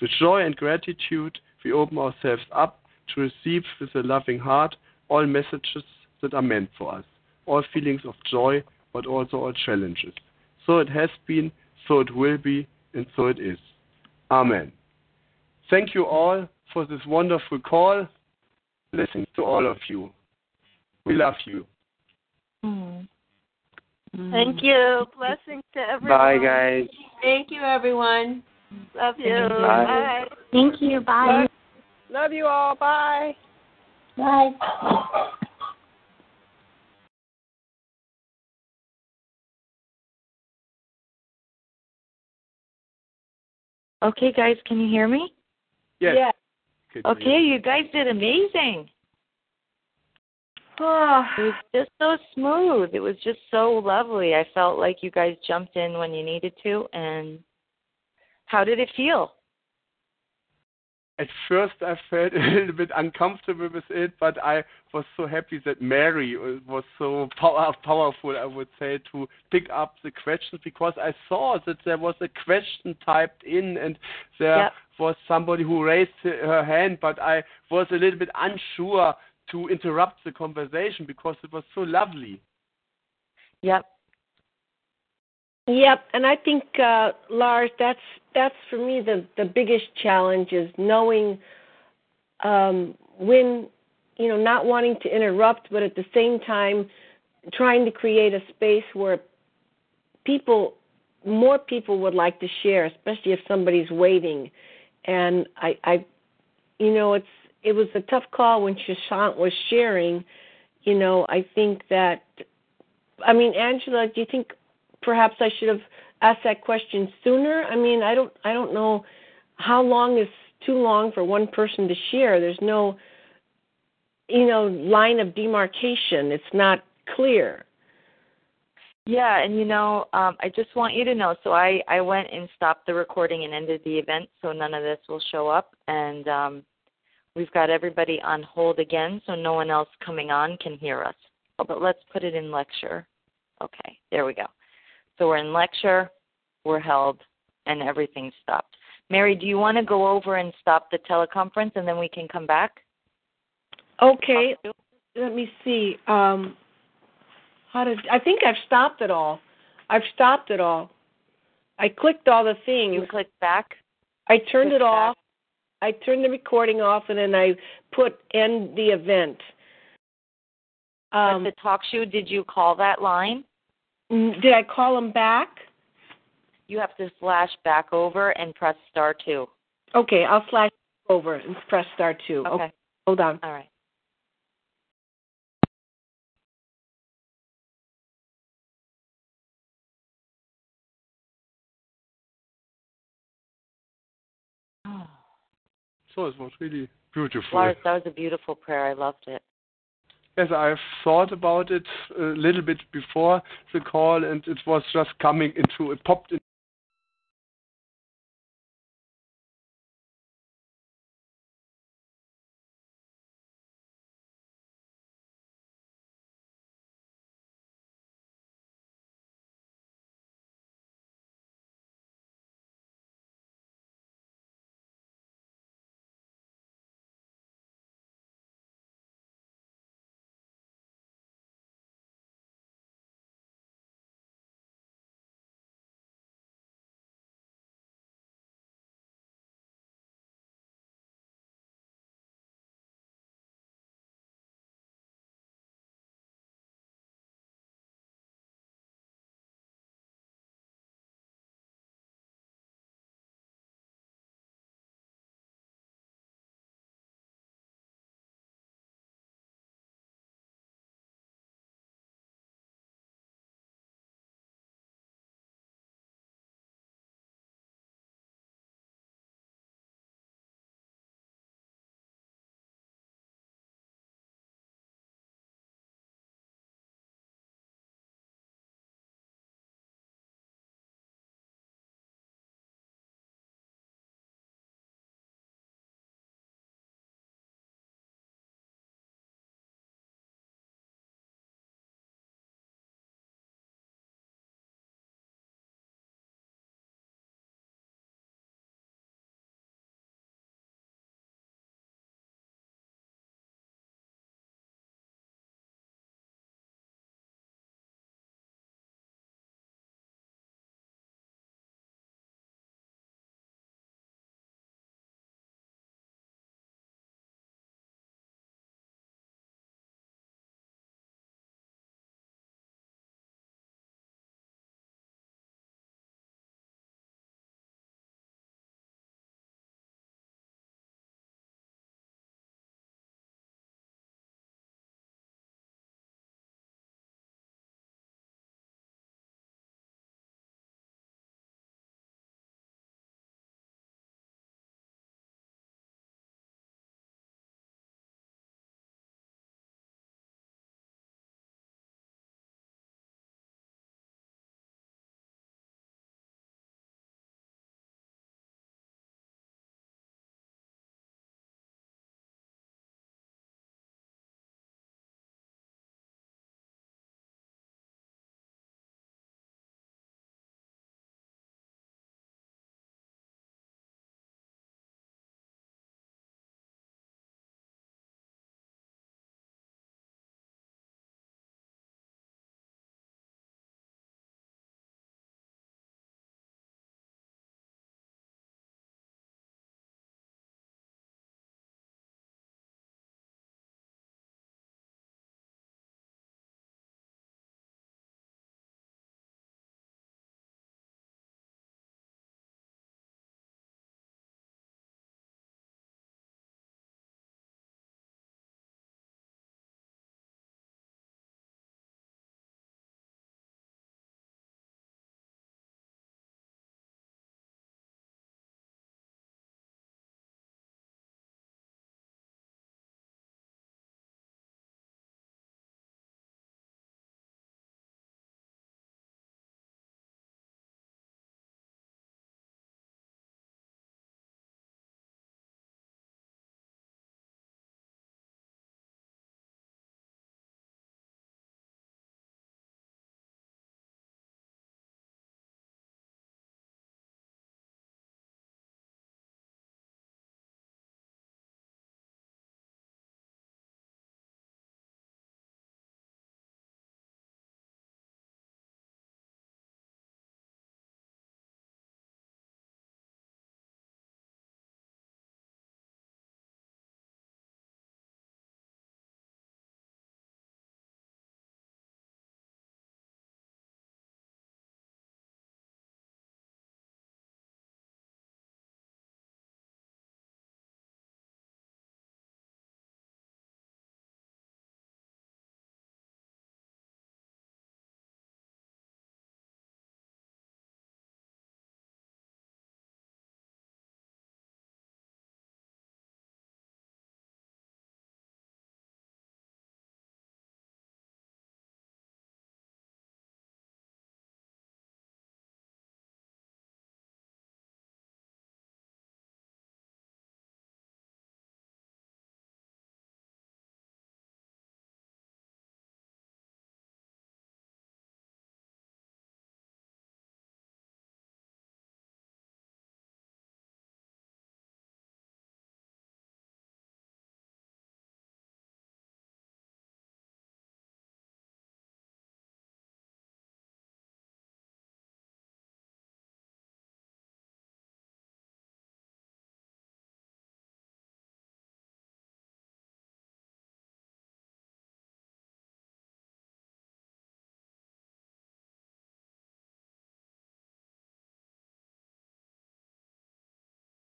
With joy and gratitude, we open ourselves up to receive with a loving heart all messages that are meant for us, all feelings of joy, but also all challenges. So it has been, so it will be, and so it is. Amen. Thank you all for this wonderful call. Blessings to all of you. We love you. Mm. Thank you. Blessings to everyone. Bye, guys. Thank you, everyone. Love you. Bye. Bye. Thank you. Bye. Love, love you all. Bye. Bye. Okay, guys, can you hear me? Yes. Yeah. Okay, you guys did amazing. Oh, It was just so smooth. It was just so lovely. I felt like you guys jumped in when you needed to. And how did it feel? At first, I felt a little bit uncomfortable with it, but I was so happy that Mary was so power, powerful, I would say, to pick up the questions because I saw that there was a question typed in and there Yep. was somebody who raised her hand, but I was a little bit unsure to interrupt the conversation because it was so lovely. Yep. Yep, and I think uh, Lars, that's that's for me the the biggest challenge is knowing um, when you know not wanting to interrupt, but at the same time trying to create a space where people, more people would like to share, especially if somebody's waiting. And I, I, you know, it's it was a tough call when Shashant was sharing. You know, I think that, I mean, Angela, do you think perhaps I should have asked that question sooner? I mean, I don't, I don't know how long is too long for one person to share. There's no, you know, line of demarcation. It's not clear. Yeah, and you know, um, I just want you to know. So I I went and stopped the recording and ended the event, so none of this will show up. And um, we've got everybody on hold again, so no one else coming on can hear us. Oh, but let's put it in lecture. Okay, there we go. So we're in lecture, we're held, and everything stopped. Mary, do you want to go over and stop the teleconference, and then we can come back? Okay, let me see. Um, how did I think I've stopped it all? I've stopped it all. I clicked all the things. You clicked back. I turned click it off. I turned the recording off, and then I put end the event. Um, At the talk show, did you call that line? mm, did I call him back? You have to flash back over and press star two. Okay, I'll slash over and press star two. Okay. hold on. All right. So it was really beautiful. Lars, that was a beautiful prayer. I loved it. Yes, I've thought about it a little bit before the call, and it was just coming into it popped